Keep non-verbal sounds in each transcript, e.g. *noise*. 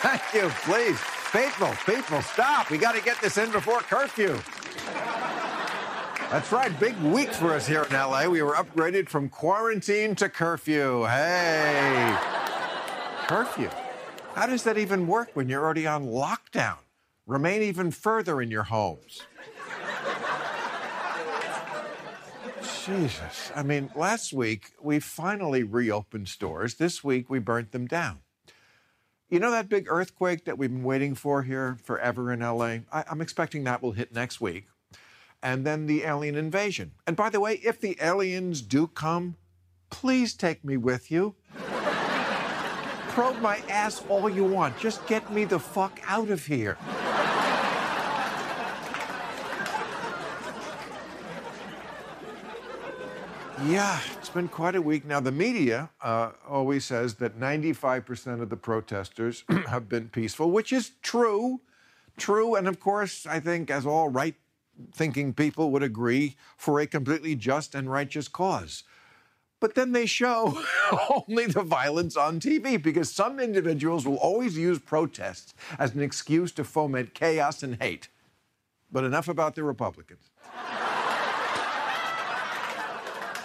thank you, please. Faithful, people, stop. We got to get this in before curfew. That's right, big week for us here in LA. We were upgraded from quarantine to curfew. Hey, curfew. How does that even work when you're already on lockdown? Remain even further in your homes. Jesus. I mean, last week we finally reopened stores. This week we burnt them down. You know that big earthquake that we've been waiting for here forever in LA? I, am expecting that will hit next week. And then the alien invasion. And by the way, if the aliens do come, please take me with you. *laughs* Probe my ass all you want. Just get me the fuck out of here. Yeah, it's been quite a week now. The media uh, always says that 95% of the protesters *clears throat* have been peaceful, which is true. True. And of course, I think, as all right thinking people would agree, for a completely just and righteous cause. But then they show *laughs* only the violence on TV because some individuals will always use protests as an excuse to foment chaos and hate. But enough about the Republicans.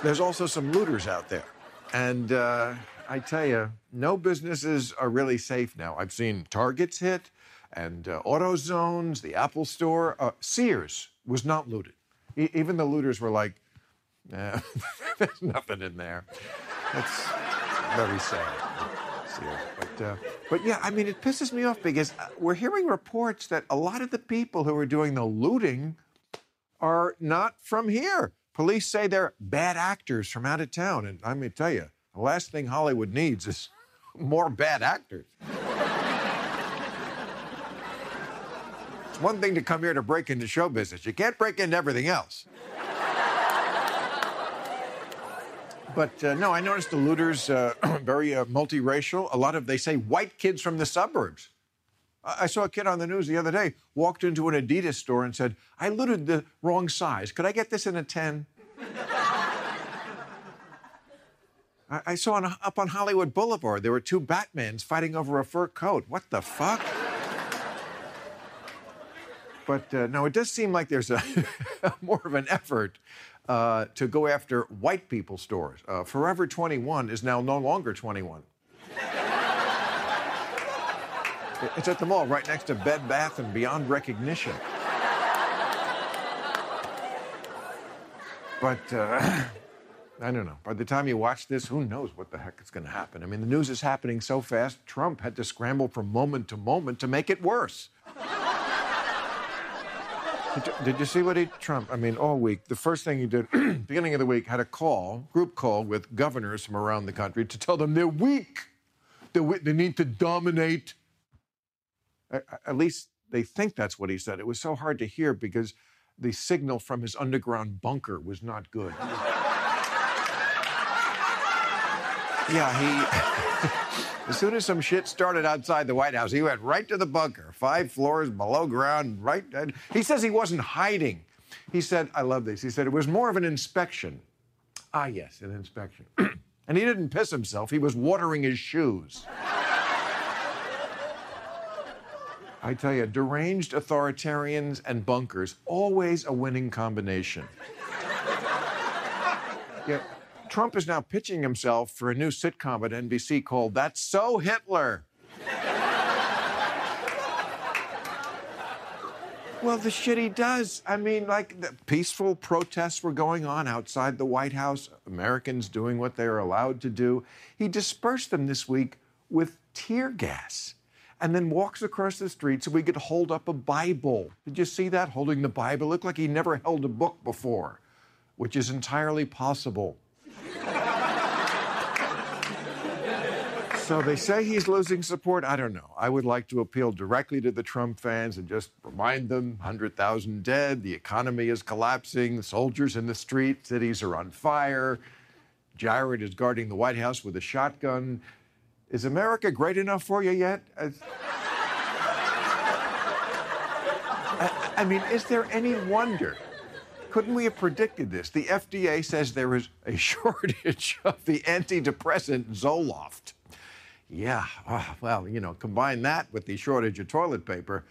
There's also some looters out there. And uh, I tell you, no businesses are really safe now. I've seen Targets hit and uh, AutoZones, the Apple Store. Uh, Sears was not looted. E- even the looters were like, eh, *laughs* there's nothing in there. That's very sad. Sears. But, uh, but yeah, I mean, it pisses me off because uh, we're hearing reports that a lot of the people who are doing the looting are not from here. Police say they're bad actors from out of town. And going to tell you, the last thing Hollywood needs is *laughs* more bad actors. it's one thing to come here to break into show business, you can't break into everything else. But uh, no, I noticed the looters uh, *clears throat* very uh, multiracial. A lot of, they say, white kids from the suburbs. I saw a kid on the news the other day walked into an Adidas store and said, I looted the wrong size. Could I get this in a 10? I, I saw on, up on Hollywood Boulevard there were two Batmans fighting over a fur coat. What the fuck? But uh, no, it does seem like there's a *laughs* more of an effort uh, to go after white people stores. Uh, Forever 21 is now no longer 21. It's at the mall right next to Bed Bath and Beyond Recognition. But uh, *clears throat* I don't know. By the time you watch this, who knows what the heck is going to happen? I mean, the news is happening so fast, Trump had to scramble from moment to moment to make it worse. Did you, did you see what he Trump? I mean, all week. The first thing he did, *clears throat* beginning of the week, had a call, group call with governors from around the country to tell them they're weak. They're, they need to dominate. At least they think that's what he said. It was so hard to hear because the signal from his underground bunker was not good. *laughs* Yeah, he. *laughs* as soon as some shit started outside the White House, he went right to the bunker, five floors below ground, right. He says he wasn't hiding. He said, I love this. He said it was more of an inspection. Ah, yes, an inspection. *clears throat* and he didn't piss himself, he was watering his shoes. I tell you, deranged authoritarians and bunkers, always a winning combination. yeah, Trump is now pitching himself for a new sitcom at NBC called That's So Hitler. Well, the shit he does. I mean, like, the peaceful protests were going on outside the White House, Americans doing what they are allowed to do. He dispersed them this week with tear gas and then walks across the street so we could hold up a Bible. Did you see that? Holding the Bible. Looked like he never held a book before, which is entirely possible. *laughs* So they say he's losing support. I don't know. I would like to appeal directly to the Trump fans and just remind them 100,000 dead, the economy is collapsing, soldiers in the street, cities are on fire. Jared is guarding the White House with a shotgun. Is America great enough for you yet? Uh, I, I mean, is there any wonder? Couldn't we have predicted this? The FDA says there is a *laughs* shortage of the antidepressant Zoloft. Yeah, oh, well, you know, combine that with the shortage of toilet paper.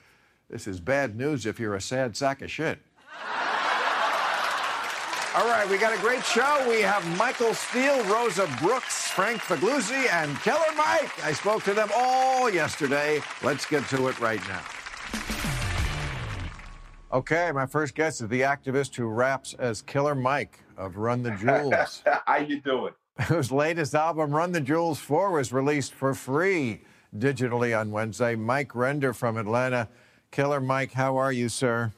This is bad news if you're a sad sack of shit. All right, we got a great show. We have Michael Steele, Rosa Brooks, Frank Figliuzzi, and Killer Mike. I spoke to them all yesterday. Let's get to it right now. Okay, my first guest is the activist who raps as Killer Mike of Run the Jewels. *laughs* How you doing? whose latest album, Run the Jewels 4, was released for free digitally on Wednesday. Mike Render from Atlanta. Killer Mike, how are you, sir?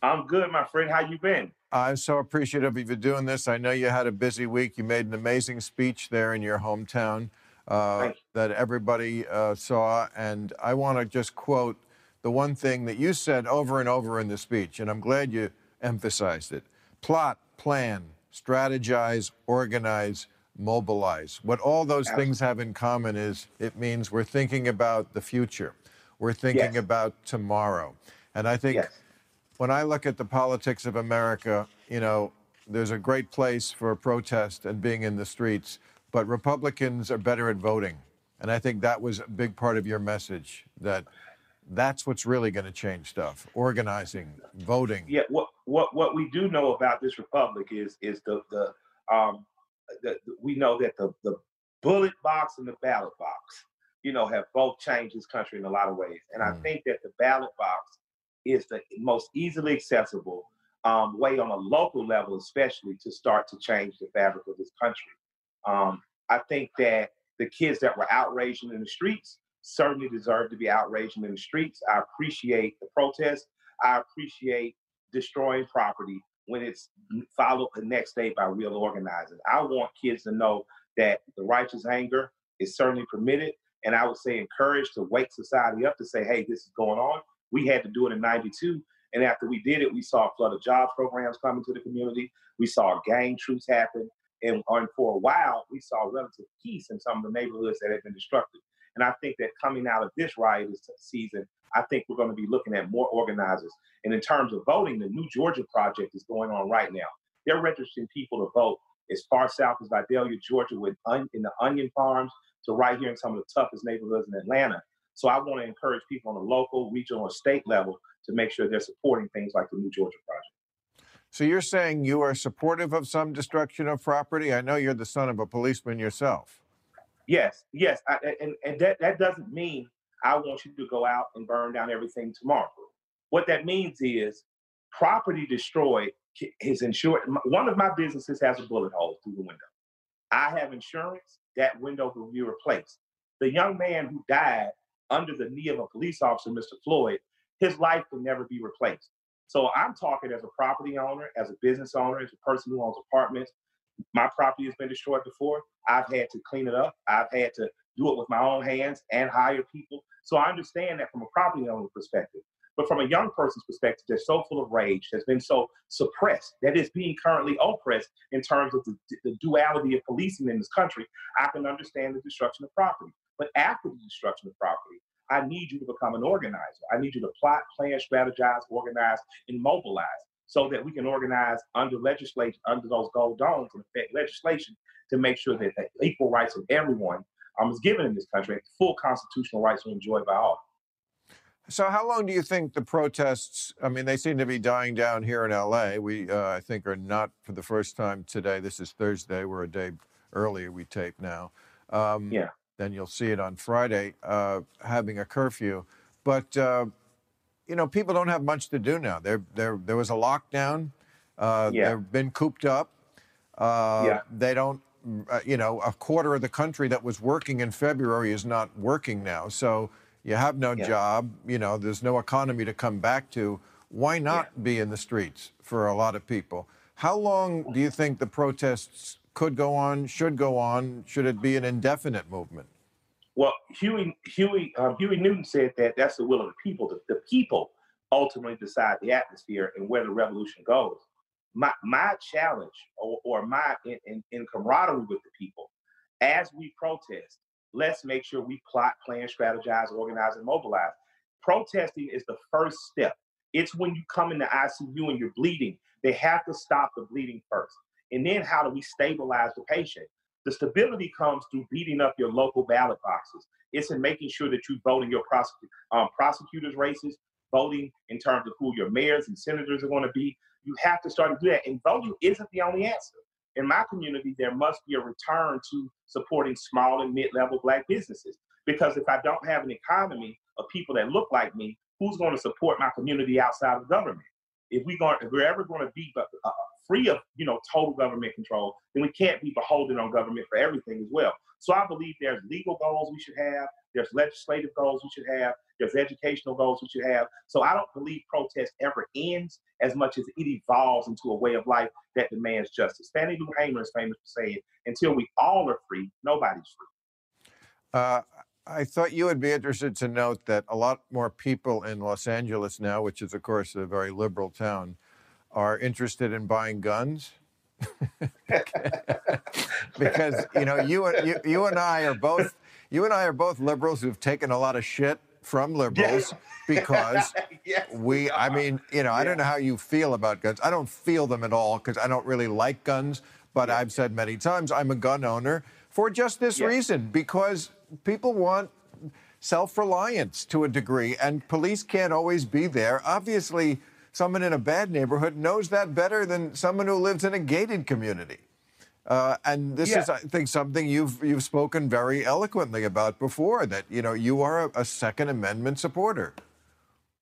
I'm good, my friend. How you been? I'm so appreciative of you doing this. I know you had a busy week. You made an amazing speech there in your hometown uh, that everybody uh, saw. And I want to just quote the one thing that you said over and over in the speech, and I'm glad you emphasized it plot, plan, strategize, organize, mobilize. What all those things have in common is it means we're thinking about the future. We're thinking Yes. about tomorrow. And I think Yes. When I look at the politics of America, you know, there's a great place for protest and being in the streets, but Republicans are better at voting. And I think that was a big part of your message that that's what's really going to change stuff organizing, voting. Yeah. What what what we do know about this republic is is the the um the, we know that the the bullet box and the ballot box, you know, have both changed this country in a lot of ways. And I Mm. think that the ballot box is the most easily accessible um, way on a local level, especially to start to change the fabric of this country. Um, I think that the kids that were outraged in the streets certainly deserve to be outraged in the streets. I appreciate the protest. I appreciate destroying property when it's followed the next day by real organizing. I want kids to know that the righteous anger is certainly permitted. And I would say encouraged to wake society up to say, hey, this is going on. We had to do it in 92. And after we did it, we saw a flood of job programs coming to the community. We saw gang truce happen. And, and for a while, we saw relative peace in some of the neighborhoods that had been destructed. And I think that coming out of this riotous season, I think we're going to be looking at more organizers. And in terms of voting, the New Georgia Project is going on right now. They're registering people to vote as far south as Vidalia, Georgia, with on, in the onion farms to right here in some of the toughest neighborhoods in Atlanta. So I want to encourage people on the local, regional, and state level to make sure they're supporting things like the New Georgia Project. So you're saying you are supportive of some destruction of property? I know you're the son of a policeman yourself. Yes, yes, I, and and that that doesn't mean I want you to go out and burn down everything tomorrow. What that means is property destroyed is insured. One of my businesses has a bullet hole through the window. I have insurance. That window will be replaced. The young man who died under the knee of a police officer, Mr. Floyd, his life can never be replaced. So I'm talking as a property owner, as a business owner, as a person who owns apartments. My property has been destroyed before. I've had to clean it up. I've had to do it with my own hands and hire people. So I understand that from a property owner perspective. But from a young person's perspective, they're so full of rage, has been so suppressed, that is being currently oppressed in terms of the, the duality of policing in this country. I can understand the destruction of property. But after the destruction of property, I need you to become an organizer. I need you to plot, plan, strategize, organize, and mobilize so that we can organize under legislation, under those gold domes and affect legislation to make sure that the equal rights of everyone um, is given in this country, full constitutional rights are enjoyed by all. So how long do you think the protests? I mean, they seem to be dying down here in LA. We, uh, I think, are not for the first time today. This is Thursday. We're a day earlier. We tape now. Um, Yeah. Then you'll see it on Friday, uh, having a curfew. But uh, you know, people don't have much to do now. There, there, there was a lockdown. Uh, Yeah. They've been cooped up. Uh, Yeah. They don't, uh, you know, a quarter of the country that was working in February is not working now. So you have no Yeah. job. You know, there's no economy to come back to. Why not be in the streets for a lot of people? How long do you think the protests could go on, should go on? Should it be an indefinite movement? Well, Huey Huey um, Huey Newton said that that's the will of the people. The, the people ultimately decide the atmosphere and where the revolution goes. My my challenge or, or my in, in, in camaraderie with the people, as we protest, let's make sure we plot, plan, strategize, organize, and mobilize. Protesting is the first step. It's when you come in the ICU and you're bleeding. They have to stop the bleeding first. And then how do we stabilize the patient? The stability comes through beating up your local ballot boxes. It's in making sure that you vote in your um, prosecutors' races, voting in terms of who your mayors and senators are going to be. You have to start to do that. And voting isn't the only answer. In my community, there must be a return to supporting small and mid-level black businesses. Because if I don't have an economy of people that look like me, who's going to support my community outside of government? If we going, if we're ever going to be uh, free of you know total government control, then we can't be beholden on government for everything as well. So I believe there's legal goals we should have, there's legislative goals we should have, there's educational goals we should have. So I don't believe protest ever ends as much as it evolves into a way of life that demands justice. Fannie Lou Hamer is famous for saying, "Until we all are free, nobody's free." Uh, I thought you would be interested to note that a lot more people in Los Angeles now, which is, of course, a very liberal town, are interested in buying guns. *laughs* because you know you, and- you you and I are both you and I are both liberals who've taken a lot of shit from liberals *laughs* because *laughs* yes, we I mean you know I don't know how you feel about guns. I don't feel them at all because I don't really like guns. But I've said many times I'm a gun owner for just this Yeah. reason because people want self-reliance to a degree and police can't always be there obviously someone in a bad neighborhood knows that better than someone who lives in a gated community uh, and this Yeah. is i think something you've you've spoken very eloquently about before that you know you are a, a second amendment supporter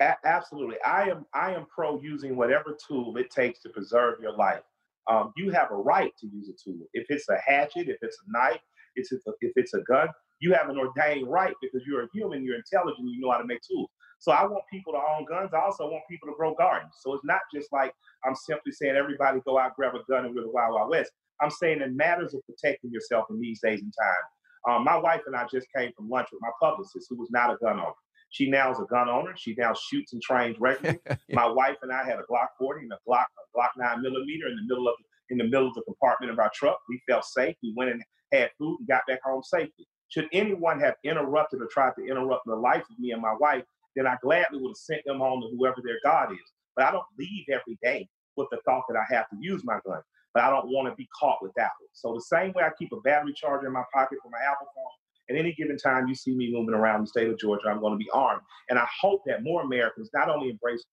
A- absolutely. I am I am pro using whatever tool it takes to preserve your life. Um, you have a right to use a tool. If it's a hatchet, if it's a knife, if it's a, if it's a gun, you have an ordained right because you're a human, you're intelligent, you know how to make tools. So I want people to own guns. I also want people to grow gardens. So it's not just like I'm simply saying everybody go out grab a gun and we're the Wild Wild West. I'm saying it matters of protecting yourself in these days and time. Um, my wife and I just came from lunch with my publicist, who was not a gun owner. She now is a gun owner. She now shoots and trains regularly. *laughs* My wife and I had a Glock 40 and a Glock a Glock 9 millimeter in the middle of in the middle of the compartment of our truck. We felt safe. We went and had food and got back home safely. Should anyone have interrupted or tried to interrupt the life of me and my wife, then I gladly would have sent them home to whoever their God is. But I don't leave every day with the thought that I have to use my gun. But I don't want to be caught without it. So the same way I keep a battery charger in my pocket for my Apple phone, at any given time you see me moving around the state of Georgia, I'm going to be armed. And I hope that more Americans not only embrace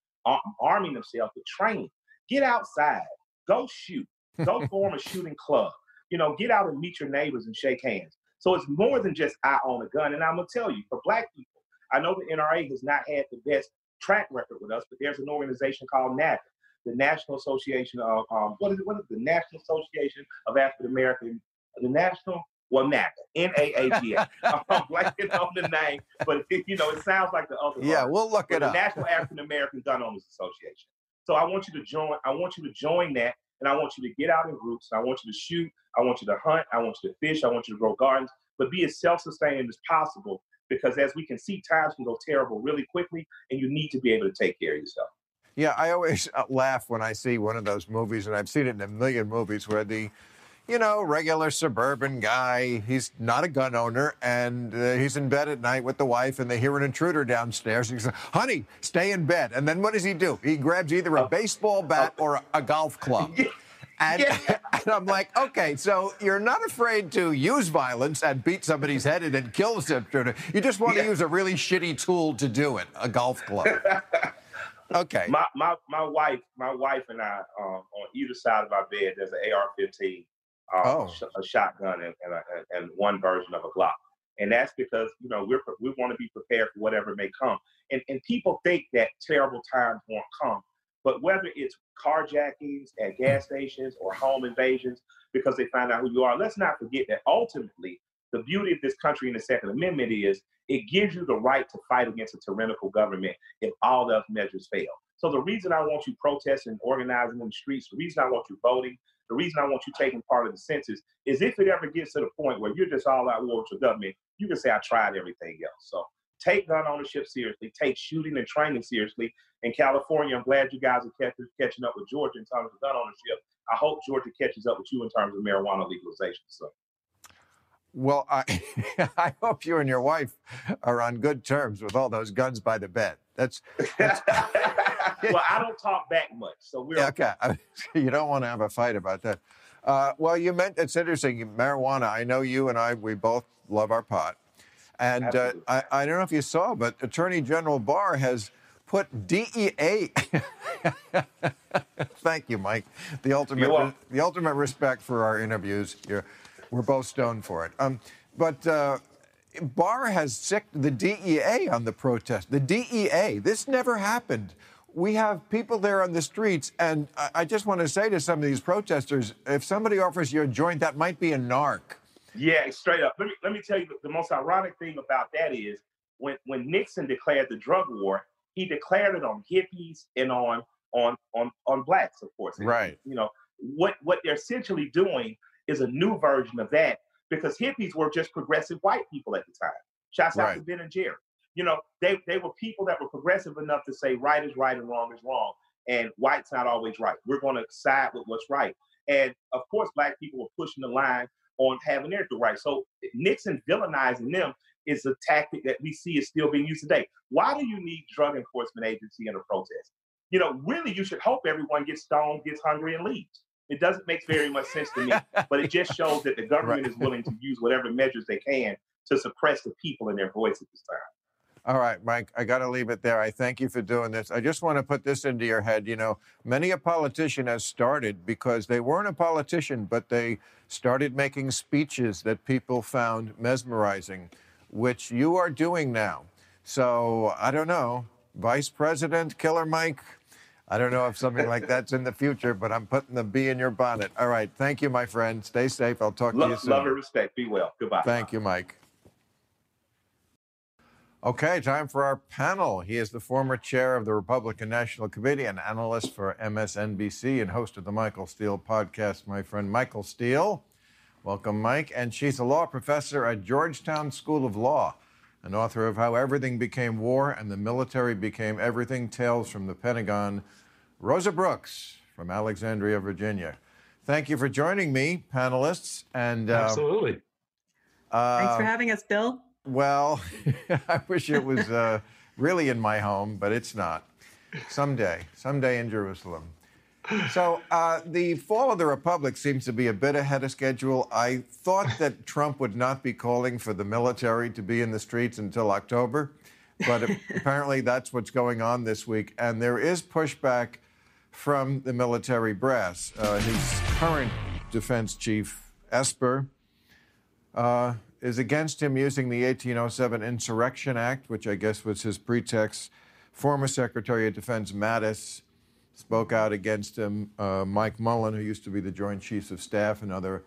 arming themselves, but train. Get outside, go shoot, go *laughs* form a shooting club. You know, get out and meet your neighbors and shake hands. So it's more than just I own a gun. And I'm gonna tell you, for Black people, I know the NRA has not had the best track record with us, but there's an organization called NAAGA, the National Association of um, what is it? What is it? the National Association of African American? The National well, NAAGA, N-A-A-G-A. *laughs* I'm blanking on the name, but it, you know, it sounds like the other. yeah we'll look it the up National African American Gun Owners Association. So I want you to join. I want you to join that, and I want you to get out in groups. I want you to shoot. I want you to hunt. I want you to fish. I want you to grow gardens, but be as self-sustaining as possible. Because as we can see, times can go terrible really quickly, and you need to be able to take care of yourself. Yeah, I always uh, laugh when I see one of those movies, and I've seen it in a million movies where the, you know, regular suburban guy, he's not a gun owner, and uh, he's in bed at night with the wife, and they hear an intruder downstairs. And he says, "Honey, stay in bed." And then what does he do? He grabs either a baseball bat or a, a golf club. *laughs* And, Yeah. *laughs* and I'm like, okay, so you're not afraid to use violence and beat somebody's head in and kill the intruder. You just want to use a really shitty tool to do it, a golf club. *laughs* Okay. My my my wife, my wife and I, um, on either side of our bed, there's an AR-15, uh, Oh. sh- a shotgun, and, and, a, and one version of a Glock. And that's because, you know, we're, we want to be prepared for whatever may come. And, and people think that terrible times won't come. But whether it's carjackings at gas stations or home invasions because they find out who you are, let's not forget that ultimately the beauty of this country and the Second Amendment is it gives you the right to fight against a tyrannical government if all those measures fail. So the reason I want you protesting and organizing in the streets, the reason I want you voting, the reason I want you taking part of the census is if it ever gets to the point where you're just all out war with your government, you can say I tried everything else. So take gun ownership seriously, take shooting and training seriously. In California, I'm glad you guys are catching up with Georgia in terms of gun ownership. I hope Georgia catches up with you in terms of marijuana legalization. So. Well, I, *laughs* I hope you and your wife are on good terms with all those guns by the bed. That's, that's *laughs* *laughs* well, I don't talk back much, so we're yeah, okay. you don't want to have a fight about that. Uh, well, you meant it's interesting. Marijuana. I know you and I. We both love our pot, and uh, I, I don't know if you saw, but Attorney General Barr has put DEA. Thank you, Mike. The ultimate, the ultimate respect for our interviews. You're, we're both stoned for it. Um, but uh, Barr has sicked the DEA on the protest. The DEA. This never happened. We have people there on the streets, and I, I just want to say to some of these protesters: if somebody offers you a joint, that might be a narc. Yeah, straight up. Let me let me tell you the, the most ironic thing about that is when when Nixon declared the drug war, he declared it on hippies and on on on on blacks, of course. Right. You know what what they're essentially doing is a new version of that because hippies were just progressive white people at the time. Shouts right. out to Ben and Jerry. You know, they, they were people that were progressive enough to say right is right and wrong is wrong. And white's not always right. We're going to side with what's right. And of course, black people were pushing the line on having their right. So Nixon villainizing them is a tactic that we see is still being used today. Why do you need drug enforcement agency in a protest? You know, really, you should hope everyone gets stoned, gets hungry, and leaves. It doesn't make very much sense to me, *laughs* but it just shows that the government right. is willing to use whatever measures they can to suppress the people and their voice at this time. All right, Mike, I got to leave it there. I thank you for doing this. I just want to put this into your head. You know, many a politician has started because they weren't a politician, but they started making speeches that people found mesmerizing, which you are doing now. So I don't know, Vice President Killer Mike, I don't know if something like that's in the future, but I'm putting the bee in your bonnet. All right. Thank you, my friend. Stay safe. I'll talk love, to you soon. Love and respect. Be well. Goodbye. Thank you, Mike. Okay, time for our panel. He is the former chair of the Republican National Committee and analyst for MSNBC and host of the Michael Steele podcast, my friend Michael Steele. Welcome, Mike. And she's a law professor at Georgetown School of Law and author of How Everything Became War and the Military Became Everything Tales from the Pentagon Rosa Brooks from Alexandria, Virginia. Thank you for joining me, panelists. And uh, absolutely. Uh, Thanks for having us, Bill. Well, *laughs* I wish it was uh, really in my home, but it's not. Someday, someday in Jerusalem. So uh, the fall of the republic seems to be a bit ahead of schedule. I thought *laughs* that Trump would not be calling for the military to be in the streets until October, but *laughs* apparently that's what's going on this week, and there is pushback from the military brass. Uh, his current defense chief, Esper, uh, is against him using the 1807 Insurrection Act, which I guess was his pretext. Former Secretary of Defense Mattis spoke out against him. Uh, Mike Mullen, who used to be the Joint Chiefs of Staff and other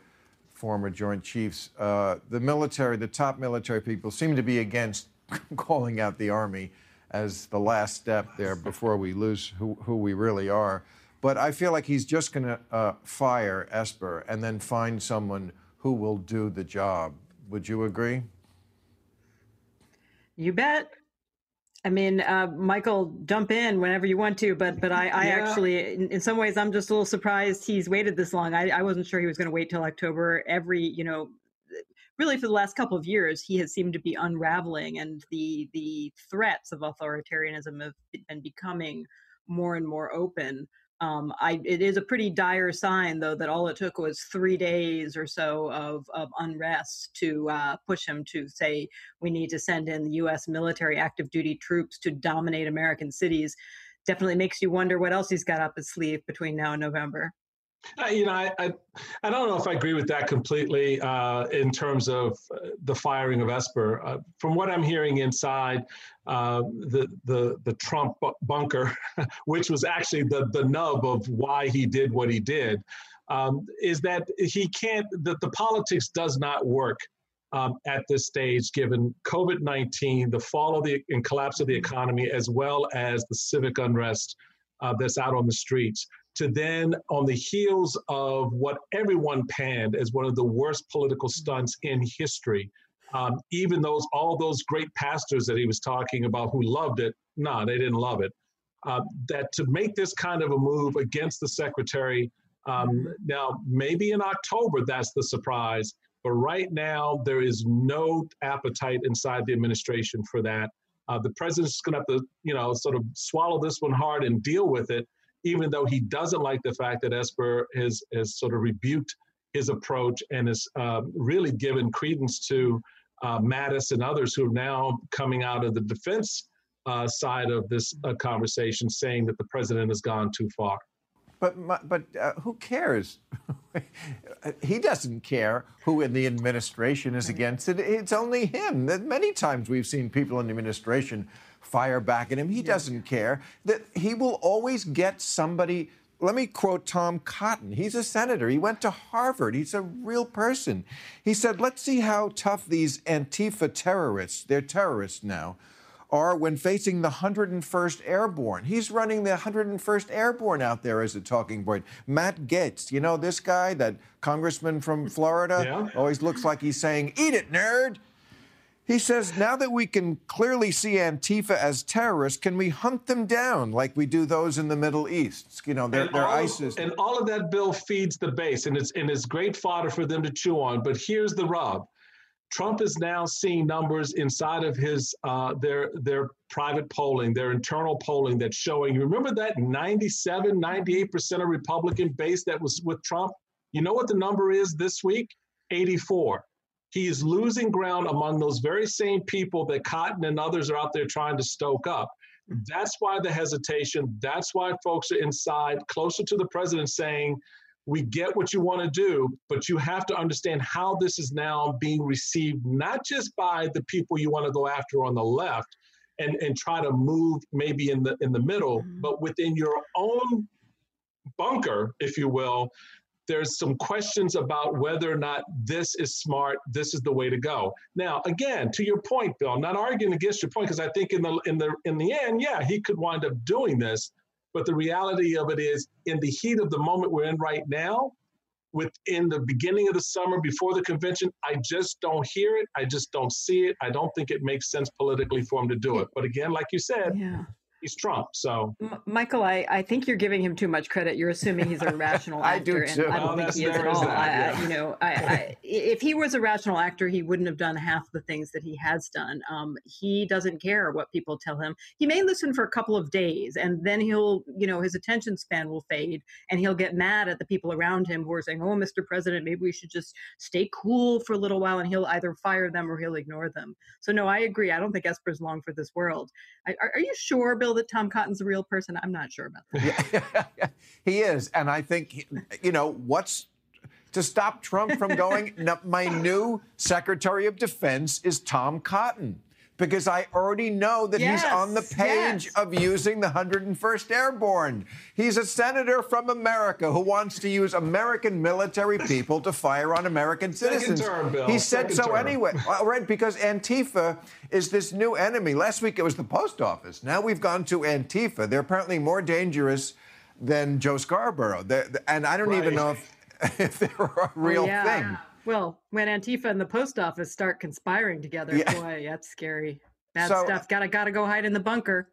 former Joint Chiefs, uh, the military, the top military people seem to be against *laughs* calling out the Army as the last step there before we lose who, who we really are. But I feel like he's just going to uh, fire Esper and then find someone who will do the job. Would you agree? You bet. I mean, uh, Michael, jump in whenever you want to, but but I, I yeah. actually, in, in, some ways, I'm just a little surprised he's waited this long. I, I wasn't sure he was going to wait till October. Every, you know, really for the last couple of years, he has seemed to be unraveling, and the the threats of authoritarianism have been becoming more and more open. Um, I, it is a pretty dire sign, though, that all it took was three days or so of, of unrest to uh, push him to say we need to send in the U.S. military active duty troops to dominate American cities. Definitely makes you wonder what else he's got up his sleeve between now and November. *laughs* You know, I, I, I don't know if I agree with that completely uh, in terms of uh, the firing of Esper. Uh, from what I'm hearing inside uh, the the the Trump bunker, *laughs* which was actually the the nub of why he did what he did, um, is that he can't. That the politics does not work. Um, at this stage, given COVID 19, the fall of the and collapse of the economy, as well as the civic unrest uh, that's out on the streets to then, on the heels of what everyone panned as one of the worst political stunts in history, um, even those all those great pastors that he was talking about who loved it, no, nah, they didn't love it. Uh, that to make this kind of a move against the secretary, um, now maybe in October that's the surprise, but right now there is no appetite inside the administration for that. Uh, the president's going to have to, you know, sort of swallow this one hard and deal with it even though he doesn't like the fact that Esper has, has sort of rebuked his approach and has uh, really given credence to uh, Mattis and others who are now coming out of the defense uh, side of this uh, conversation saying that the president has gone too far. But, but uh, who cares? *laughs* he doesn't care who in the administration is against it. It's only him. Many times we've seen people in the administration fire back at him. He doesn't care. That he will always get somebody. Let me quote Tom Cotton. He's a senator. He went to Harvard. He's a real person. He said, "Let's see how tough these Antifa terrorists, they're terrorists now, are when facing the 101st Airborne. He's running the 101st Airborne out there as a talking point. Matt Gaetz, you know this guy, that congressman from Florida, yeah. always looks like he's saying, "Eat it, nerd." He says, now that we can clearly see Antifa as terrorists, can we hunt them down like we do those in the Middle East? You know, they're, they're ISIS. and all of that bill feeds the base, and it's, and it's great fodder for them to chew on. But here's the rub. Trump is now seeing numbers inside of his uh, their their private polling, their internal polling that's showing. You remember that 97, 98 percent of Republican base that was with Trump. You know what the number is this week? 84 he is losing ground among those very same people that Cotton and others are out there trying to stoke up. That's why the hesitation. That's why folks are inside, closer to the president, saying, we get what you want to do, but you have to understand how this is now being received, not just by the people you want to go after on the left and, and try to move maybe in the in the middle, mm-hmm. but within your own bunker, if you will, there's some questions about whether or not this is smart, this is the way to go. Now, again, to your point, Bill, I'm not arguing against your point because I think in the in the in the end, yeah, he could wind up doing this. But the reality of it is, in the heat of the moment we're in right now, within the beginning of the summer before the convention, I just don't hear it. I just don't see it. I don't think it makes sense politically for him to do it. But again, like you said, yeah he's Trump. So, M- Michael, I, I think you're giving him too much credit. You're assuming he's a *laughs* rational actor, I do too. and I don't think he is at all. That, yeah. I, you know, I, *laughs* I, if he was a rational actor, he wouldn't have done half the things that he has done. Um, he doesn't care what people tell him. He may listen for a couple of days, and then he'll, you know, his attention span will fade, and he'll get mad at the people around him who are saying, "Oh, Mr. President, maybe we should just stay cool for a little while," and he'll either fire them or he'll ignore them. So, no, I agree. I don't think Esper's long for this world. are, are you sure, Bill, that Tom Cotton's a real person? I'm not sure about that. Yeah, *laughs* he is. And I think, you know, what's to stop Trump from going, *laughs* my new Secretary of Defense is Tom Cotton because I already know that yes, he's on the page yes. of using the 101st Airborne. He's a senator from America who wants to use American military people to fire on American citizens. Term, he said Second so term. anyway. right, because Antifa is this new enemy. Last week it was the post office. Now we've gone to Antifa. They're apparently more dangerous than Joe Scarborough. They're, and I don't right. even know if, *laughs* if they're a real oh, yeah. thing. Well, when Antifa and the post office start conspiring together, yeah. boy, that's scary. Bad so, stuff. Gotta gotta go hide in the bunker.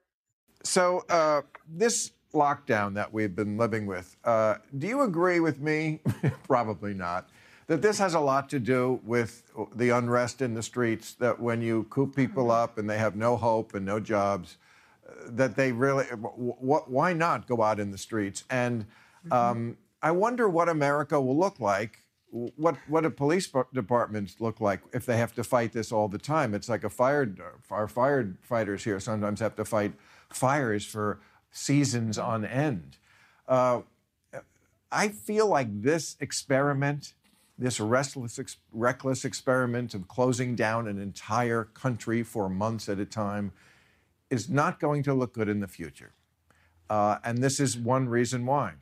So uh, this lockdown that we've been living with, uh, do you agree with me? *laughs* Probably not. That this has a lot to do with the unrest in the streets. That when you coop people mm-hmm. up and they have no hope and no jobs, uh, that they really, w- w- why not go out in the streets? And mm-hmm. um, I wonder what America will look like what what do police departments look like if they have to fight this all the time? It's like a fired our firefighters here sometimes have to fight fires for seasons on end. Uh, I feel like this experiment, this restless, ex- reckless experiment of closing down an entire country for months at a time, is not going to look good in the future. Uh, and this is one reason why.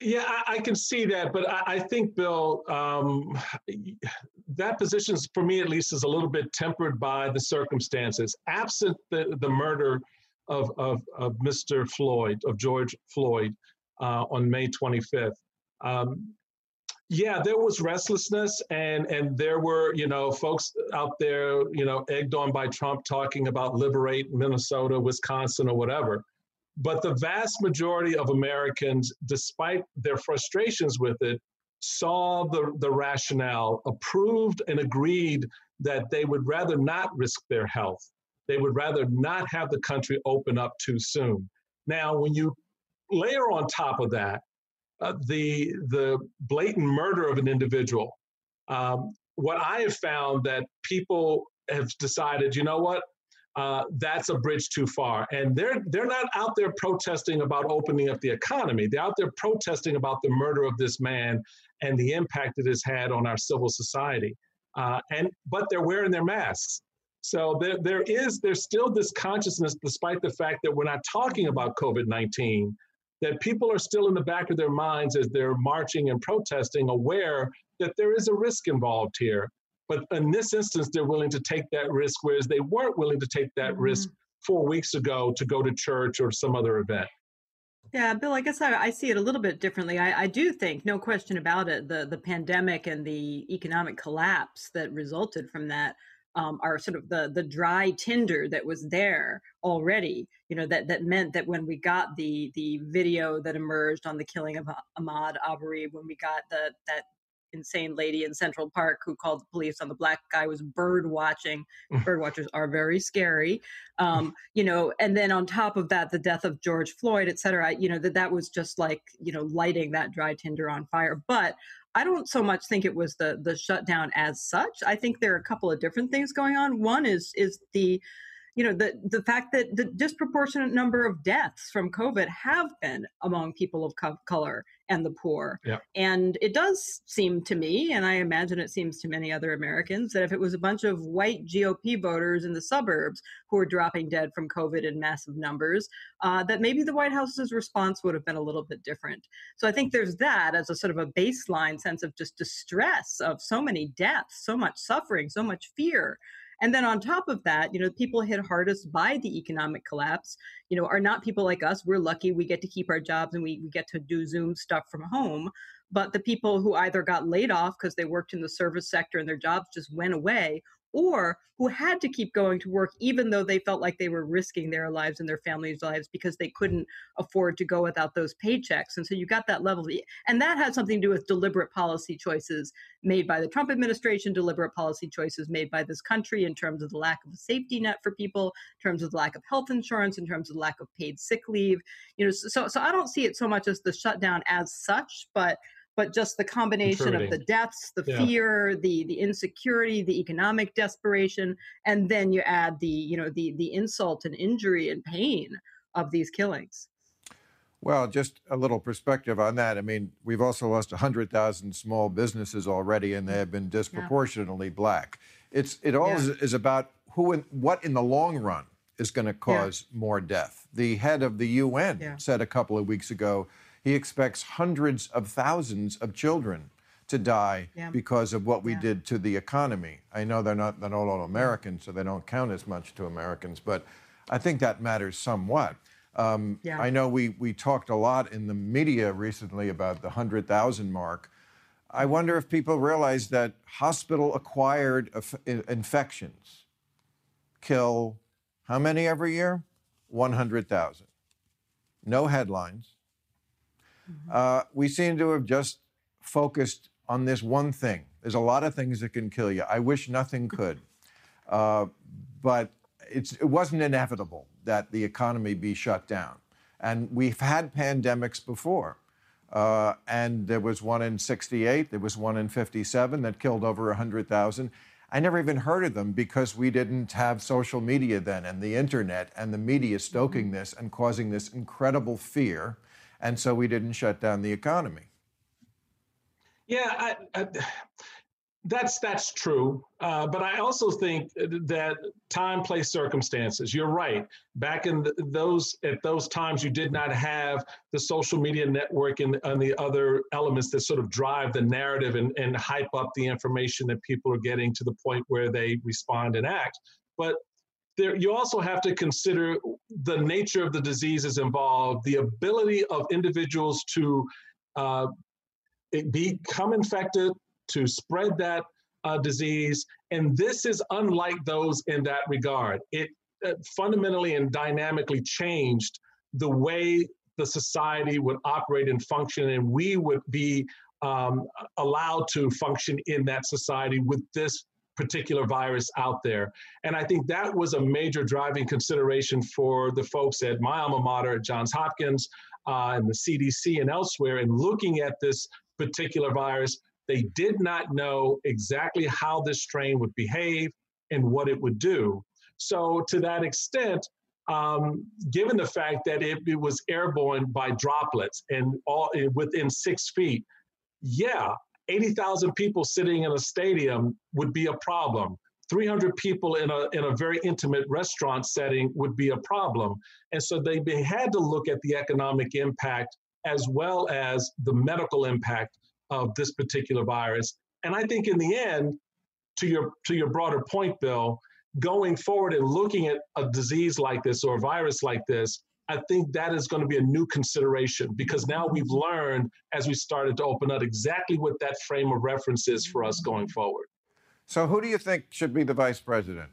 Yeah, I, I can see that, but I, I think, Bill, um, that position, for me at least, is a little bit tempered by the circumstances. Absent the, the murder of, of, of Mr. Floyd, of George Floyd, uh, on May 25th, um, yeah, there was restlessness, and and there were you know folks out there you know egged on by Trump talking about liberate Minnesota, Wisconsin, or whatever. But the vast majority of Americans, despite their frustrations with it, saw the, the rationale, approved and agreed that they would rather not risk their health. They would rather not have the country open up too soon. Now, when you layer on top of that uh, the, the blatant murder of an individual, um, what I have found that people have decided, you know what, uh, that's a bridge too far. And they're they're not out there protesting about opening up the economy. They're out there protesting about the murder of this man and the impact it has had on our civil society. Uh, and but they're wearing their masks. So there, there is there's still this consciousness, despite the fact that we're not talking about COVID-19, that people are still in the back of their minds as they're marching and protesting, aware that there is a risk involved here. But in this instance, they're willing to take that risk, whereas they weren't willing to take that mm-hmm. risk four weeks ago to go to church or some other event. Yeah, Bill, I guess I, I see it a little bit differently. I, I, do think, no question about it, the, the pandemic and the economic collapse that resulted from that um, are sort of the the dry tinder that was there already. You know that that meant that when we got the the video that emerged on the killing of Ahmaud Arbery, when we got the that insane lady in Central Park who called the police on the black guy was bird watching. bird watchers are very scary, um, you know. And then on top of that, the death of George Floyd, et cetera. You know that that was just like you know lighting that dry tinder on fire. But I don't so much think it was the the shutdown as such. I think there are a couple of different things going on. One is is the you know the the fact that the disproportionate number of deaths from covid have been among people of co- color and the poor. Yeah. and it does seem to me and i imagine it seems to many other americans that if it was a bunch of white gop voters in the suburbs who are dropping dead from covid in massive numbers uh, that maybe the white house's response would have been a little bit different. So i think there's that as a sort of a baseline sense of just distress of so many deaths so much suffering so much fear and then on top of that, you know, people hit hardest by the economic collapse, you know, are not people like us. We're lucky we get to keep our jobs and we, we get to do Zoom stuff from home. But the people who either got laid off because they worked in the service sector and their jobs just went away, or who had to keep going to work even though they felt like they were risking their lives and their families' lives because they couldn't afford to go without those paychecks. And so you got that level and that had something to do with deliberate policy choices made by the Trump administration, deliberate policy choices made by this country in terms of the lack of a safety net for people, in terms of the lack of health insurance, in terms of the lack of paid sick leave. You know, so so I don't see it so much as the shutdown as such, but but just the combination of the deaths, the yeah. fear, the the insecurity, the economic desperation, and then you add the you know the the insult and injury and pain of these killings. Well, just a little perspective on that. I mean, we've also lost 100,000 small businesses already, and they have been disproportionately yeah. black. It's it all yeah. is, is, about who and what in the long run is going to cause more death. The head of the UN said a couple of weeks ago he expects hundreds of thousands of children to die yeah. because of what we yeah. did to the economy. I know they're not, they're not all Americans, so they don't count as much to Americans, but I think that matters somewhat. Um, yeah. I know we, we talked a lot in the media recently about the 100,000 mark. I wonder if people realize that hospital acquired infections kill how many every year? 100,000. No headlines, Mm-hmm. Uh, we seem to have just focused on this one thing. There's a lot of things that can kill you. I wish nothing *laughs* could. Uh, but it wasn't inevitable that the economy be shut down. And we've had pandemics before. Uh, and there was one in 68, there was one in 57 that killed over 100,000. I never even heard of them because we didn't have social media then and the internet and the media stoking mm-hmm. this and causing this incredible fear and so we didn't shut down the economy. Yeah, I, I, that's that's true, uh, but I also think that time, place, circumstances. You're right. Back in those at those times, you did not have the social media network and, and the other elements that sort of drive the narrative and, and hype up the information that people are getting to the point where they respond and act. But there, you also have to consider the nature of the diseases involved, the ability of individuals to uh, become infected, to spread that uh, disease. And this is unlike those in that regard. It uh, fundamentally and dynamically changed the way the society would operate and function, and we would be um, allowed to function in that society with this particular virus out there. And I think that was a major driving consideration for the folks at my alma mater at Johns Hopkins uh, and the CDC and elsewhere in looking at this particular virus they did not know exactly how this strain would behave and what it would do. So, to that extent, um, given the fact that it, it, was airborne by droplets and all eh, within six feet, yeah, 80,000 people sitting in a stadium would be a problem. 300 people in a, in a very intimate restaurant setting would be a problem. And so they, had to look at the economic impact as well as the medical impact of this particular virus. And I think in the end, to your to your broader point, Bill, going forward and looking at a disease like this or a virus like this, I think that is going to be a new consideration because now we've learned as we started to open up exactly what that frame of reference is for us going forward. So, who do you think should be the vice president?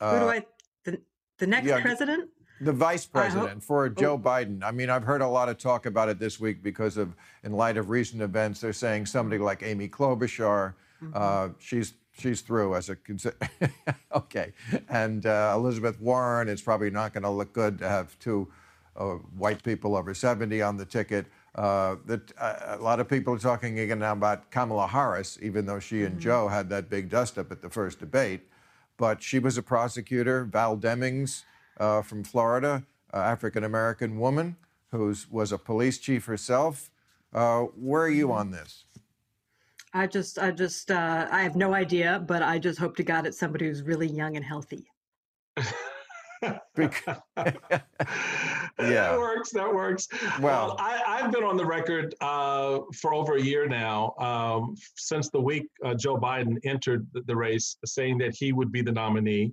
Uh, who do uh, I? The, the next yeah, president? The vice president for oh. Joe Biden. I mean, I've heard a lot of talk about it this week because of, in light of recent events, they're saying somebody like Amy Klobuchar, mm-hmm. uh, she's she's through as a *laughs* okay, and uh, Elizabeth Warren. It's probably not going to look good to have two uh, white people over 70 on the ticket. Uh, that uh, a lot of people are talking again now about Kamala Harris, even though she and mm-hmm. Joe had that big dust up at the first debate. But she was a prosecutor. Val Demings uh, from Florida, uh, African American woman who was a police chief herself. Uh, where are you on this? I just, I just, uh, I have no idea, but I just hope to God it's somebody who's really young and healthy. *laughs* *laughs* yeah, that works. That works. Well, I, have been on the record uh, for over a year now, um, since the week uh, Joe Biden entered the, the, race, saying that he would be the nominee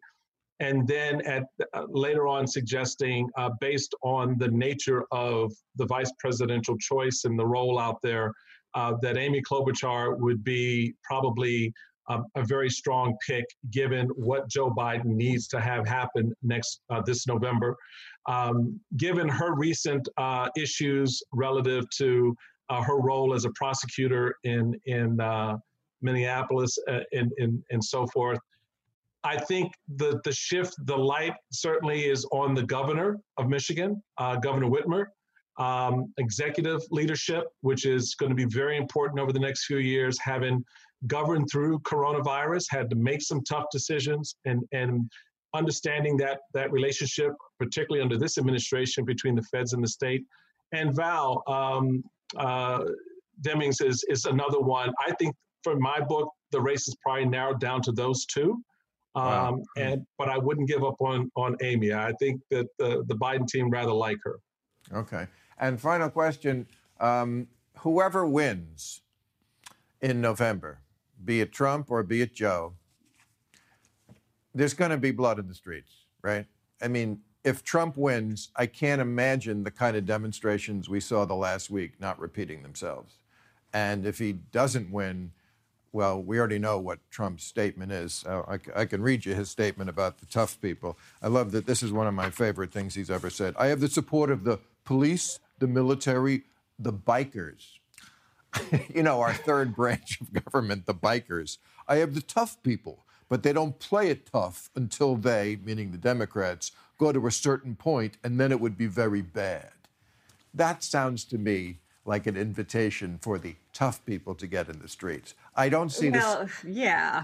and then at uh, later on suggesting uh, based on the nature of the vice presidential choice and the role out there uh, that amy klobuchar would be probably um, a very strong pick given what joe biden needs to have happen next uh, this november um, given her recent uh, issues relative to uh, her role as a prosecutor in in minneapolis and, and, and so forth I think the the shift, the light certainly is on the governor of Michigan, uh, Governor Whitmer. Um, executive leadership, which is going to be very important over the next few years, having governed through coronavirus, had to make some tough decisions, and and understanding that that relationship, particularly under this administration between the feds and the state. And Val um, uh, Demings is is another one. I think for my book, the race is probably narrowed down to those two. Wow. Um, and but I wouldn't give up on on Amy. I think that the the Biden team rather like her. Okay. And final question: um, Whoever wins in November, be it Trump or be it Joe, there's going to be blood in the streets, right? I mean, if Trump wins, I can't imagine the kind of demonstrations we saw the last week not repeating themselves. And if he doesn't win, well, we already know what Trump's statement is. I, I, can read you his statement about the tough people. I love that this is one of my favorite things he's ever said. I have the support of the police, the military, the bikers. *laughs* you know, our third branch of government, the bikers. I have the tough people, but they don't play it tough until they, meaning the Democrats, go to a certain point, and then it would be very bad. That sounds to me like an invitation for the tough people to get in the streets. I don't see this well, this. yeah.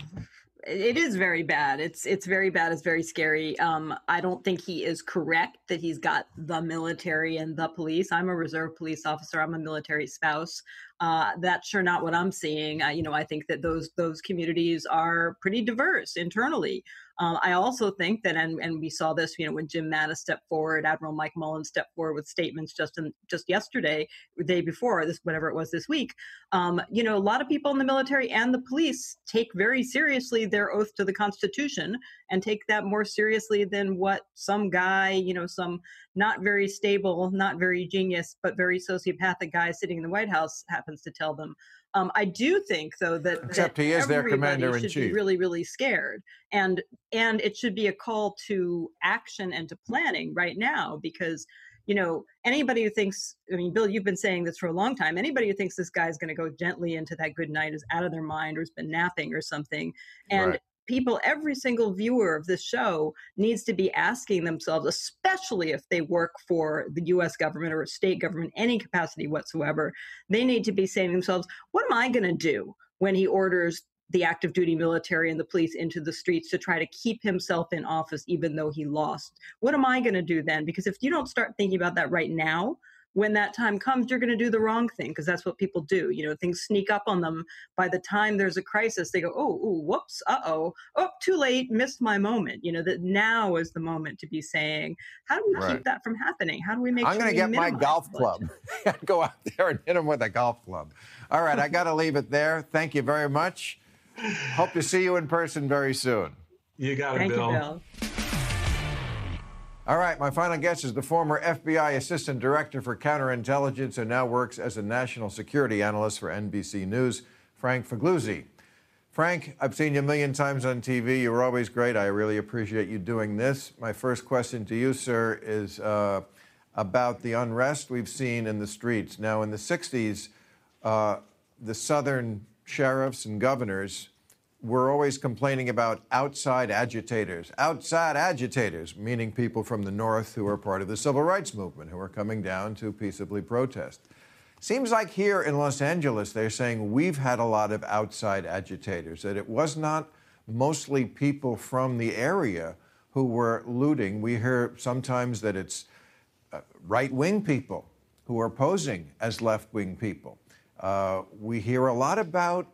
It is very bad. It's it's very bad. It's very scary. Um, I don't think he is correct that he's got the military and the police. I'm a reserve police officer. I'm a military spouse. Uh, that's sure not what I'm seeing. you know, I think that those those communities are pretty diverse internally. Um, I also think that, and, and we saw this, you know, when Jim Mattis stepped forward, Admiral Mike Mullen stepped forward with statements just in, just yesterday, the day before this, whatever it was this week. Um, you know, a lot of people in the military and the police take very seriously their oath to the Constitution and take that more seriously than what some guy, you know, some not very stable, not very genius, but very sociopathic guy sitting in the White House happens to tell them. Um, I do think, though, that except that he is their commander in chief. Really, really scared, and and it should be a call to action and to planning right now because you know anybody who thinks i mean bill you've been saying this for a long time anybody who thinks this guy's going to go gently into that good night is out of their mind or has been napping or something and right people, every single viewer of this show needs to be asking themselves, especially if they work for the US government or a state government, any capacity whatsoever, they need to be saying themselves, what am I going to do when he orders the active duty military and the police into the streets to try to keep himself in office even though he lost? What am I going to do then? Because if you don't start thinking about that right now, when that time comes, you're going to do the wrong thing because that's what people do. You know, things sneak up on them. By the time there's a crisis, they go, oh, ooh, whoops, uh oh, oh, too late, missed my moment. You know, that now is the moment to be saying, how do we right. keep that from happening? How do we make I'm sure going to get my golf club. *laughs* go out there and hit him with a golf club. All right, I got to leave it there. Thank you very much. Hope to see you in person very soon. You got it, Thank Bill. You, Bill. All right, my final guest is the former FBI Assistant Director for Counterintelligence and now works as a national security analyst for NBC News, Frank Figliuzzi. Frank, I've seen you a million times on TV. You were always great. I really appreciate you doing this. My first question to you, sir, is uh, about the unrest we've seen in the streets. Now, in the 60s, uh, the Southern sheriffs and governors we're always complaining about outside agitators. Outside agitators, meaning people from the North who are part of the civil rights movement, who are coming down to peaceably protest. Seems like here in Los Angeles, they're saying we've had a lot of outside agitators, that it was not mostly people from the area who were looting. We hear sometimes that it's uh, right wing people who are posing as left wing people. Uh, we hear a lot about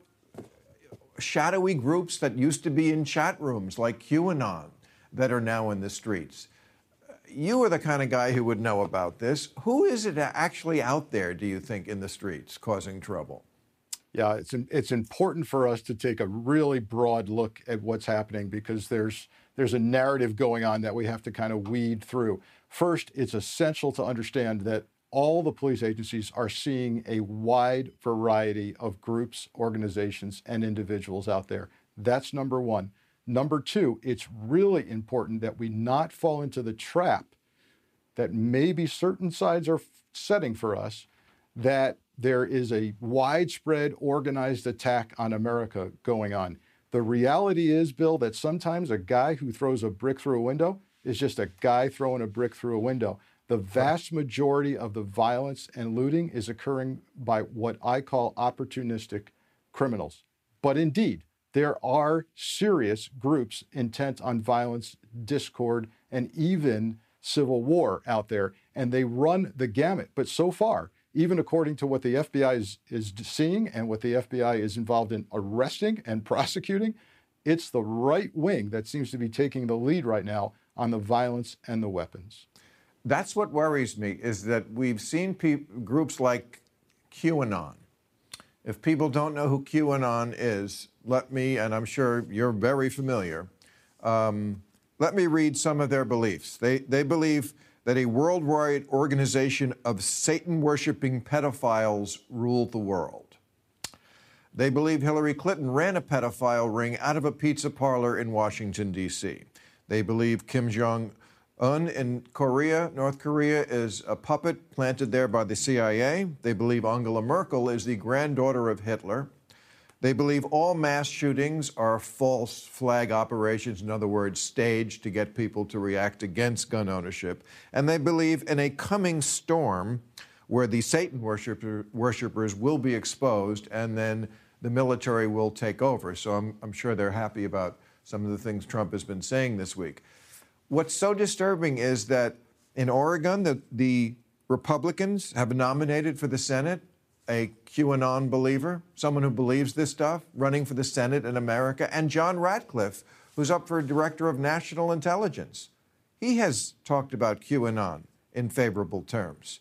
shadowy groups that used to be in chat rooms like QAnon that are now in the streets. You are the kind of guy who would know about this. Who is it actually out there, do you think, in the streets causing trouble? Yeah, it's it's important for us to take a really broad look at what's happening because there's there's a narrative going on that we have to kind of weed through. First, it's essential to understand that all the police agencies are seeing a wide variety of groups, organizations, and individuals out there. That's number one. Number two, it's really important that we not fall into the trap that maybe certain sides are setting for us that there is a widespread organized attack on America going on. The reality is, Bill, that sometimes a guy who throws a brick through a window is just a guy throwing a brick through a window. The vast majority of the violence and looting is occurring by what I call opportunistic criminals. But indeed, there are serious groups intent on violence, discord, and even civil war out there, and they run the gamut. But so far, even according to what the FBI is, is seeing and what the FBI is involved in arresting and *laughs* prosecuting, it's the right wing that seems to be taking the lead right now on the violence and the weapons. That's what worries me is that we've seen groups like QAnon. If people don't know who QAnon is, let me, and I'm sure you're very familiar, um, let me read some of their beliefs. They, they believe that a worldwide organization of Satan worshiping pedophiles ruled the world. They believe Hillary Clinton ran a pedophile ring out of a pizza parlor in Washington, D.C. They believe Kim Jong Un in Korea, North Korea, is a puppet planted there by the CIA. They believe Angela Merkel is the granddaughter of Hitler. They believe all mass shootings are false flag operations, in other words, staged to get people to react against gun ownership. And they believe in a coming storm where the Satan worshiper, will be exposed and then the military will take over. So I'm, I'm sure they're happy about some of the things Trump has been saying this week. What's so disturbing is that in Oregon, the, the Republicans have nominated for the Senate a QAnon believer, someone who believes this stuff, running for the Senate in America, and John Ratcliffe, who's up for Director of National Intelligence. He has talked about QAnon in favorable terms.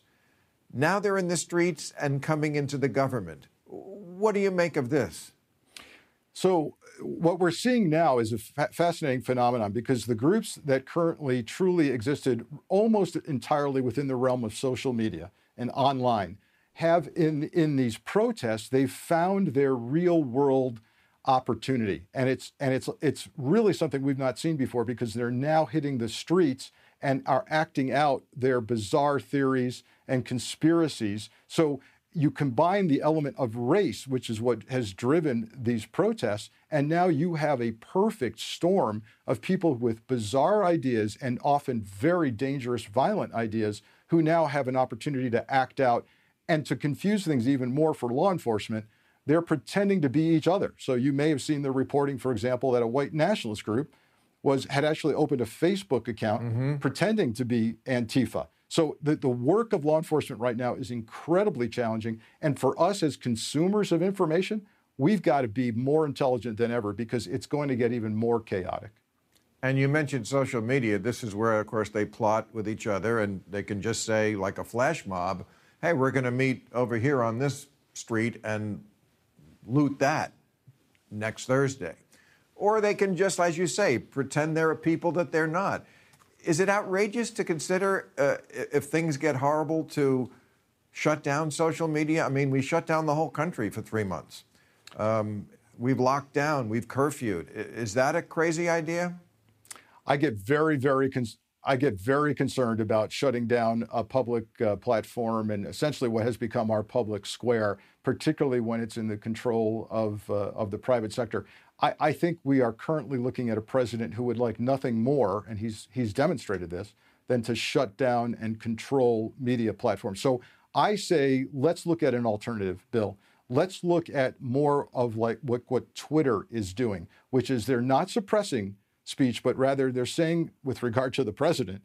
Now they're in the streets and coming into the government. What do you make of this? So, what we're seeing now is a fa- fascinating phenomenon because the groups that currently truly existed almost entirely within the realm of social media and online have in in these protests they've found their real world opportunity. And it's and it's it's really something we've not seen before because they're now hitting the streets and are acting out their bizarre theories and conspiracies. So you combine the element of race, which is what has driven these protests, and now you have a perfect storm of people with bizarre ideas and often very dangerous, violent ideas who now have an opportunity to act out and to confuse things even more for law enforcement. They're pretending to be each other. So you may have seen the reporting, for example, that a white nationalist group was had actually opened a Facebook account mm-hmm. pretending to be Antifa. So the, the work of law enforcement right now is incredibly challenging. And for us as consumers of information, we've got to be more intelligent than ever because it's going to get even more chaotic. And you mentioned social media. This is where, of course, they plot with each other and they can just say, like a flash mob, hey, we're going to meet over here on this street and loot that next Thursday. Or they can just, as you say, pretend there are people that they're not is it outrageous to consider uh, if things get horrible to shut down social media? I mean, we shut down the whole country for three months. Um, we've locked down, we've curfewed. Is that a crazy idea? I get very, very con- I get very concerned about shutting down a public uh, platform and essentially what has become our public square, particularly when it's in the control of uh, of the private sector. I, I, think we are currently looking at a president who would like nothing more, and he's he's demonstrated this, than to shut down and control media platforms. So I say let's look at an alternative, Bill. Let's look at more of like what, what Twitter is doing, which is they're not suppressing speech, but rather they're saying with regard to the president,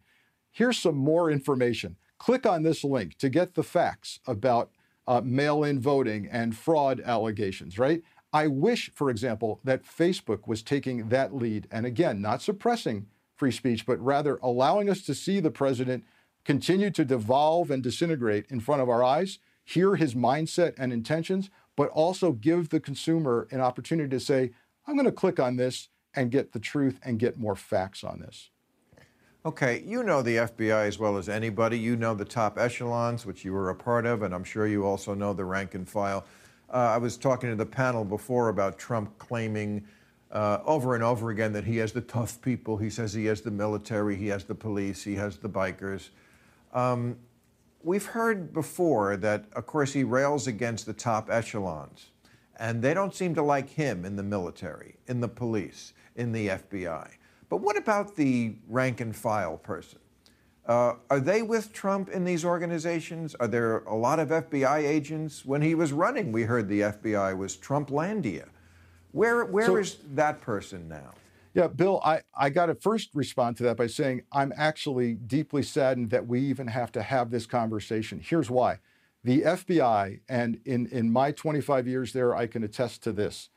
here's some more information. Click on this link to get the facts about uh, mail in voting and fraud allegations, right? I wish, for example, that Facebook was taking that lead and again, not suppressing free speech, but rather allowing us to see the president continue to devolve and disintegrate in front of our eyes, hear his mindset and intentions, but also give the consumer an opportunity to say, I'm going to click on this and get the truth and get more facts on this. Okay, you know the FBI as well as anybody. You know the top echelons, which you were a part of, and I'm sure you also know the rank and file. Uh, I was talking to the panel before about Trump claiming uh, over and over again that he has the tough people. He says he has the military, he has the police, he has the bikers. Um, we've heard before that, of course, he rails against the top echelons, and they don't seem to like him in the military, in the police, in the FBI. But what about the rank and file person? Uh, are they with Trump in these organizations? Are there a lot of FBI agents? When he was running, we heard the FBI was Trumplandia. Where, where so, is that person now? Yeah, Bill, I, I got to first respond to that by saying I'm actually deeply saddened that we even have to have this conversation. Here's why. The FBI, and in, in my 25 years there, I can attest to this,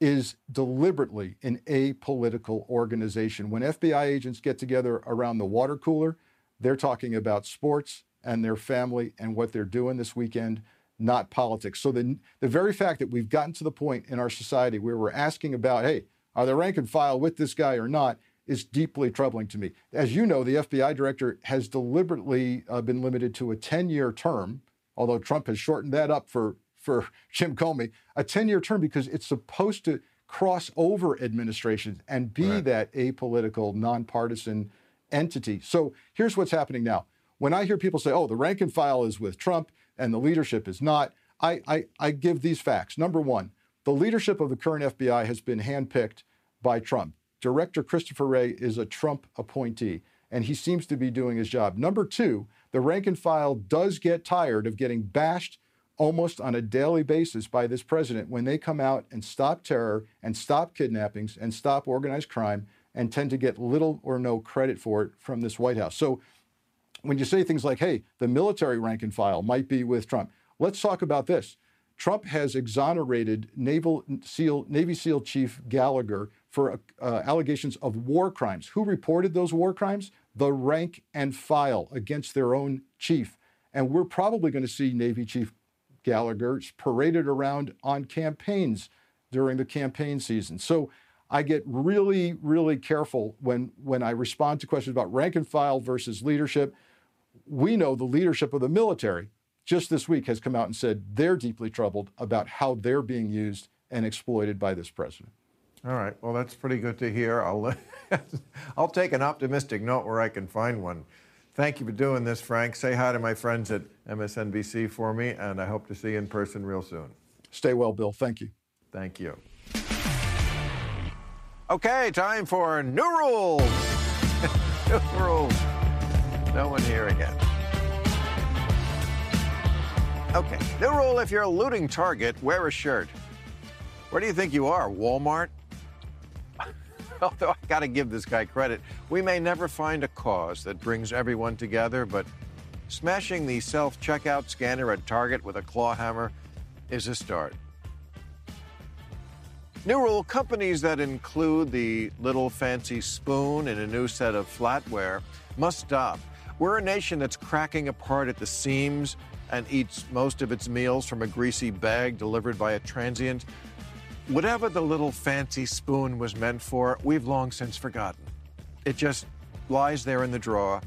is deliberately an apolitical organization. When FBI agents get together around the water cooler, they're talking about sports and their family and what they're doing this weekend, not politics. So the, the very fact that we've gotten to the point in our society where we're asking about, hey, are they rank and file with this guy or not, is deeply troubling to me. As you know, the FBI director has deliberately uh, been limited to a 10 year term, although Trump has shortened that up for for *laughs* Jim Comey, a 10 year term because it's supposed to cross over administrations and be right. that apolitical, nonpartisan entity. So here's what's happening now. When I hear people say, oh, the rank and file is with Trump and the leadership is not, I, I, I give these facts. Number one, the leadership of the current FBI has been handpicked by Trump. Director Christopher Wray is a Trump appointee, and he seems to be doing his job. Number two, the rank and file does get tired of getting bashed almost on a daily basis by this president when they come out and stop terror and stop kidnappings and stop organized crime and tend to get little or no credit for it from this White House. So when you say things like, hey, the military rank and file might be with Trump, let's talk about this. Trump has exonerated Naval SEAL, Navy SEAL Chief Gallagher for uh, allegations of war crimes. Who reported those war crimes? The rank and file against their own chief. And we're probably going to see Navy Chief Gallagher paraded around on campaigns during the campaign season. So I get really, really careful when, when I respond to questions about rank and file versus leadership. We know the leadership of the military just this week has come out and said they're deeply troubled about how they're being used and exploited by this president. All right. Well, that's pretty good to hear. I'll, *laughs* I'll take an optimistic note where I can find one. Thank you for doing this, Frank. Say hi to my friends at MSNBC for me, and I hope to see you in person real soon. Stay well, Bill. Thank you. Thank you. Okay, time for new rules. *laughs* new rules. No one here again. Okay, new rule if you're a looting target, wear a shirt. Where do you think you are? Walmart? *laughs* Although I gotta give this guy credit, we may never find a cause that brings everyone together, but smashing the self checkout scanner at Target with a claw hammer is a start. New rule companies that include the little fancy spoon in a new set of flatware must stop. We're a nation that's cracking apart at the seams and eats most of its meals from a greasy bag delivered by a transient. Whatever the little fancy spoon was meant for, we've long since forgotten. It just lies there in the drawer,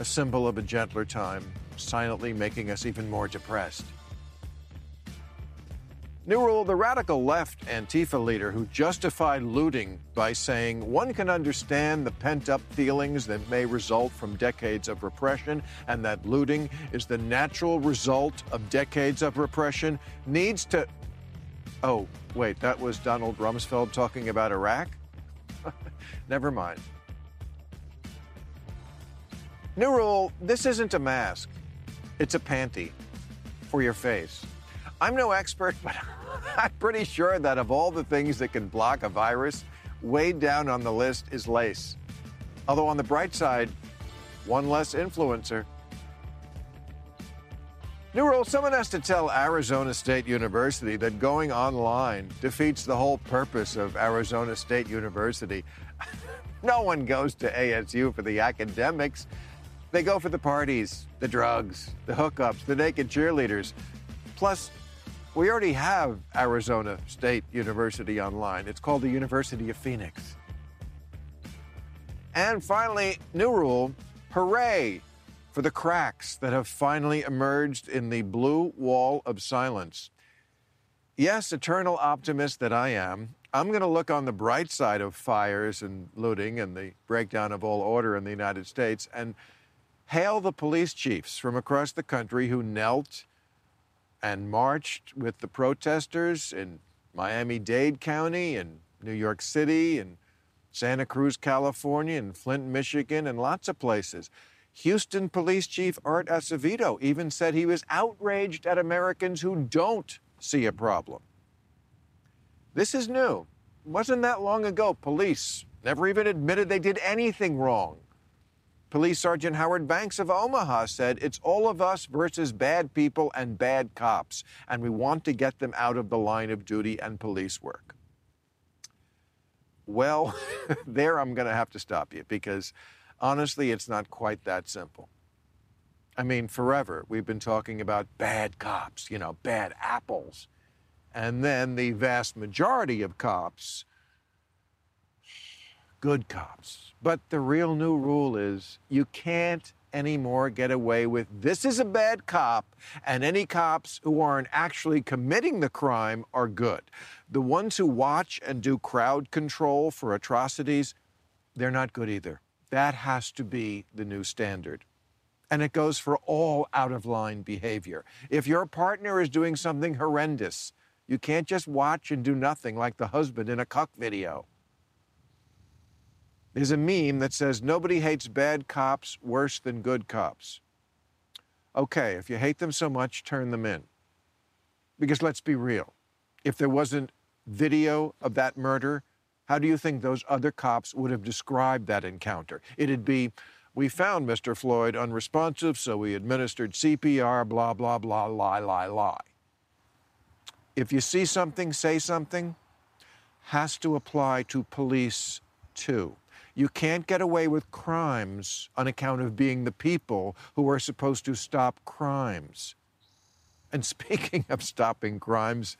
a symbol of a gentler time, silently making us even more depressed. New rule the radical left Antifa leader who justified looting by saying one can understand the pent up feelings that may result from decades of repression and that looting is the natural result of decades of repression needs to. Oh, wait, that was Donald Rumsfeld talking about Iraq? *laughs* Never mind. New rule this isn't a mask, it's a panty for your face. I'm no expert, *laughs* but I'm pretty sure that of all the things that can block a virus, way down on the list is lace. Although, on the bright side, one less influencer. New rule someone has to tell Arizona State University that going online defeats the whole purpose of Arizona State University. *laughs* no one goes to ASU for the academics. They go for the parties, the drugs, the hookups, the naked cheerleaders. Plus, we already have Arizona State University online. It's called the University of Phoenix. And finally, new rule hooray for the cracks that have finally emerged in the blue wall of silence. Yes, eternal optimist that I am, I'm going to look on the bright side of fires and looting and the breakdown of all order in the United States and hail the police chiefs from across the country who knelt and marched with the protesters in Miami Dade County and New York City and Santa Cruz, California, and Flint, Michigan, and lots of places. Houston Police Chief Art Acevedo even said he was outraged at Americans who don't see a problem. This is new. Wasn't that long ago, police never even admitted they did anything wrong. Police Sergeant Howard Banks of Omaha said, It's all of us versus bad people and bad cops, and we want to get them out of the line of duty and police work. Well, *laughs* there I'm going to have to stop you because honestly, it's not quite that simple. I mean, forever we've been talking about bad cops, you know, bad apples. And then the vast majority of cops, good cops. But the real new rule is you can't anymore get away with this is a bad cop, and any cops who aren't actually committing the crime are good. The ones who watch and do crowd control for atrocities, they're not good either. That has to be the new standard. And it goes for all out of line behavior. If your partner is doing something horrendous, you can't just watch and do nothing like the husband in a cuck video. There's a meme that says nobody hates bad cops worse than good cops. Okay, if you hate them so much, turn them in. Because let's be real, if there wasn't video of that murder, how do you think those other cops would have described that encounter? It'd be, we found Mr. Floyd unresponsive, so we administered CPR, blah, blah, blah, lie, lie, lie. If you see something, say something, has to apply to police too. You can't get away with crimes on account of being the people who are supposed to stop crimes. And *laughs* speaking of stopping crimes,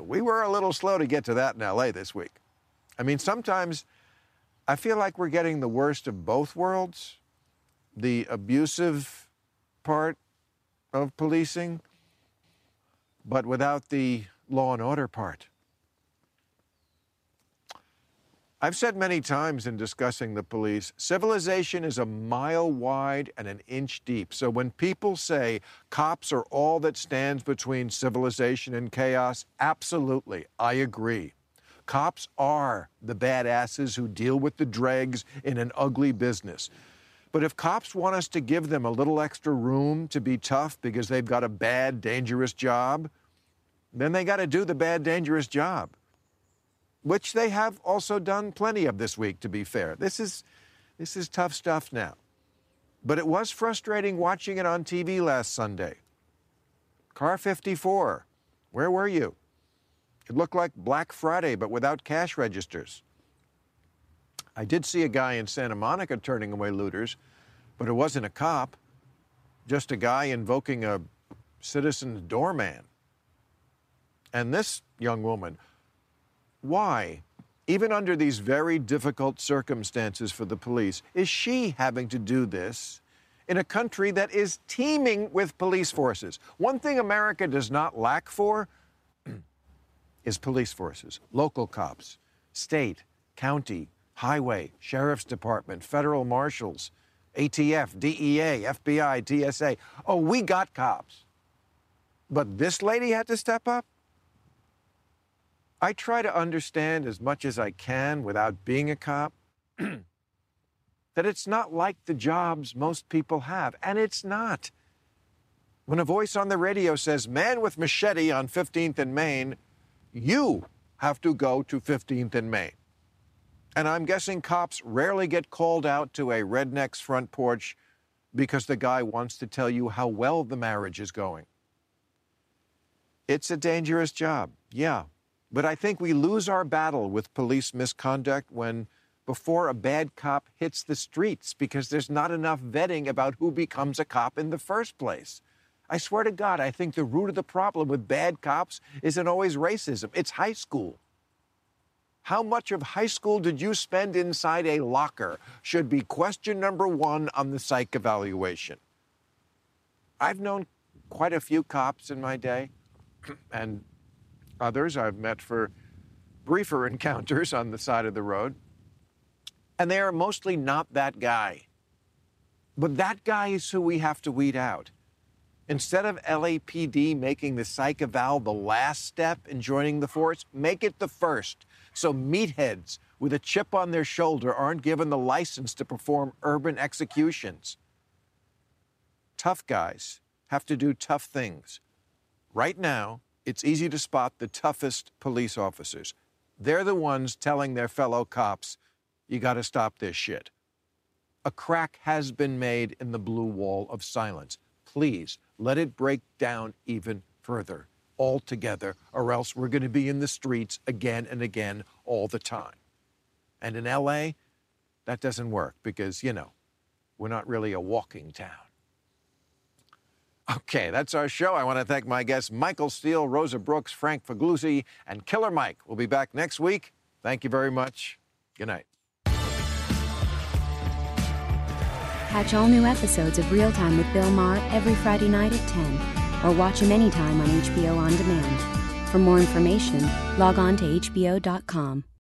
we were a little slow to get to that in LA this week. I mean, sometimes I feel like we're getting the worst of both worlds the abusive part of policing, but without the law and order part. I've said many times in discussing the police, civilization is a mile wide and an inch deep. So when people say cops are all that stands between civilization and chaos, absolutely, I agree. Cops are the badasses who deal with the dregs in an ugly business. But if cops want us to give them a little extra room to be tough because they've got a bad, dangerous job, then they got to do the bad, dangerous job which they have also done plenty of this week, to be fair. This is, this is tough stuff now. But it was frustrating watching it on TV last Sunday. Car 54, where were you? It looked like Black Friday, but without cash registers. I did see a guy in Santa Monica turning away looters, but it wasn't a cop, just a guy invoking a citizen's doorman. And this young woman, why, even under these very difficult circumstances for the police, is she having to do this in a country that is teeming with police forces? One thing America does not lack for *clears throat* is police forces, local cops, state, county, highway, sheriff's department, federal marshals, ATF, DEA, FBI, TSA. Oh, we got cops. But this lady had to step up? I try to understand as much as I can without being a cop *clears throat* that it's not like the jobs most people have, and it's not. When a voice on the radio says, man with machete on 15th and Main, you have to go to 15th and Main. And I'm guessing cops rarely get called out to a redneck's front porch because the guy wants to tell you how well the marriage is going. It's a dangerous job, yeah, but I think we lose our battle with police misconduct when before a bad cop hits the streets because there's not enough vetting about who becomes a cop in the first place. I swear to God, I think the root of the problem with bad cops isn't always racism, it's high school. How much of high school did you spend inside a locker should be question number one on the psych evaluation. I've known quite a few cops in my day, *clears throat* and Others I've met for briefer *laughs* encounters on the side of the road. And they are mostly not that guy. But that guy is who we have to weed out. Instead of LAPD making the psych eval the last step in joining the force, make it the first. So meatheads with a chip on their shoulder aren't given the license to perform urban executions. Tough guys have to do tough things. Right now, it's easy to spot the toughest police officers. They're the ones telling their fellow cops, you got to stop this shit. A crack has been made in the blue wall of silence. Please let it break down even further altogether, or else we're going to be in the streets again and again all the time. And in LA, that doesn't work because, you know, we're not really a walking town. Okay, that's our show. I want to thank my guests Michael Steele, Rosa Brooks, Frank Figliuzzi, and Killer Mike. We'll be back next week. Thank you very much. Good night. Catch all new episodes of Real Time with Bill Maher every Friday night at 10, or watch him anytime on HBO On Demand. For more information, log on to HBO.com.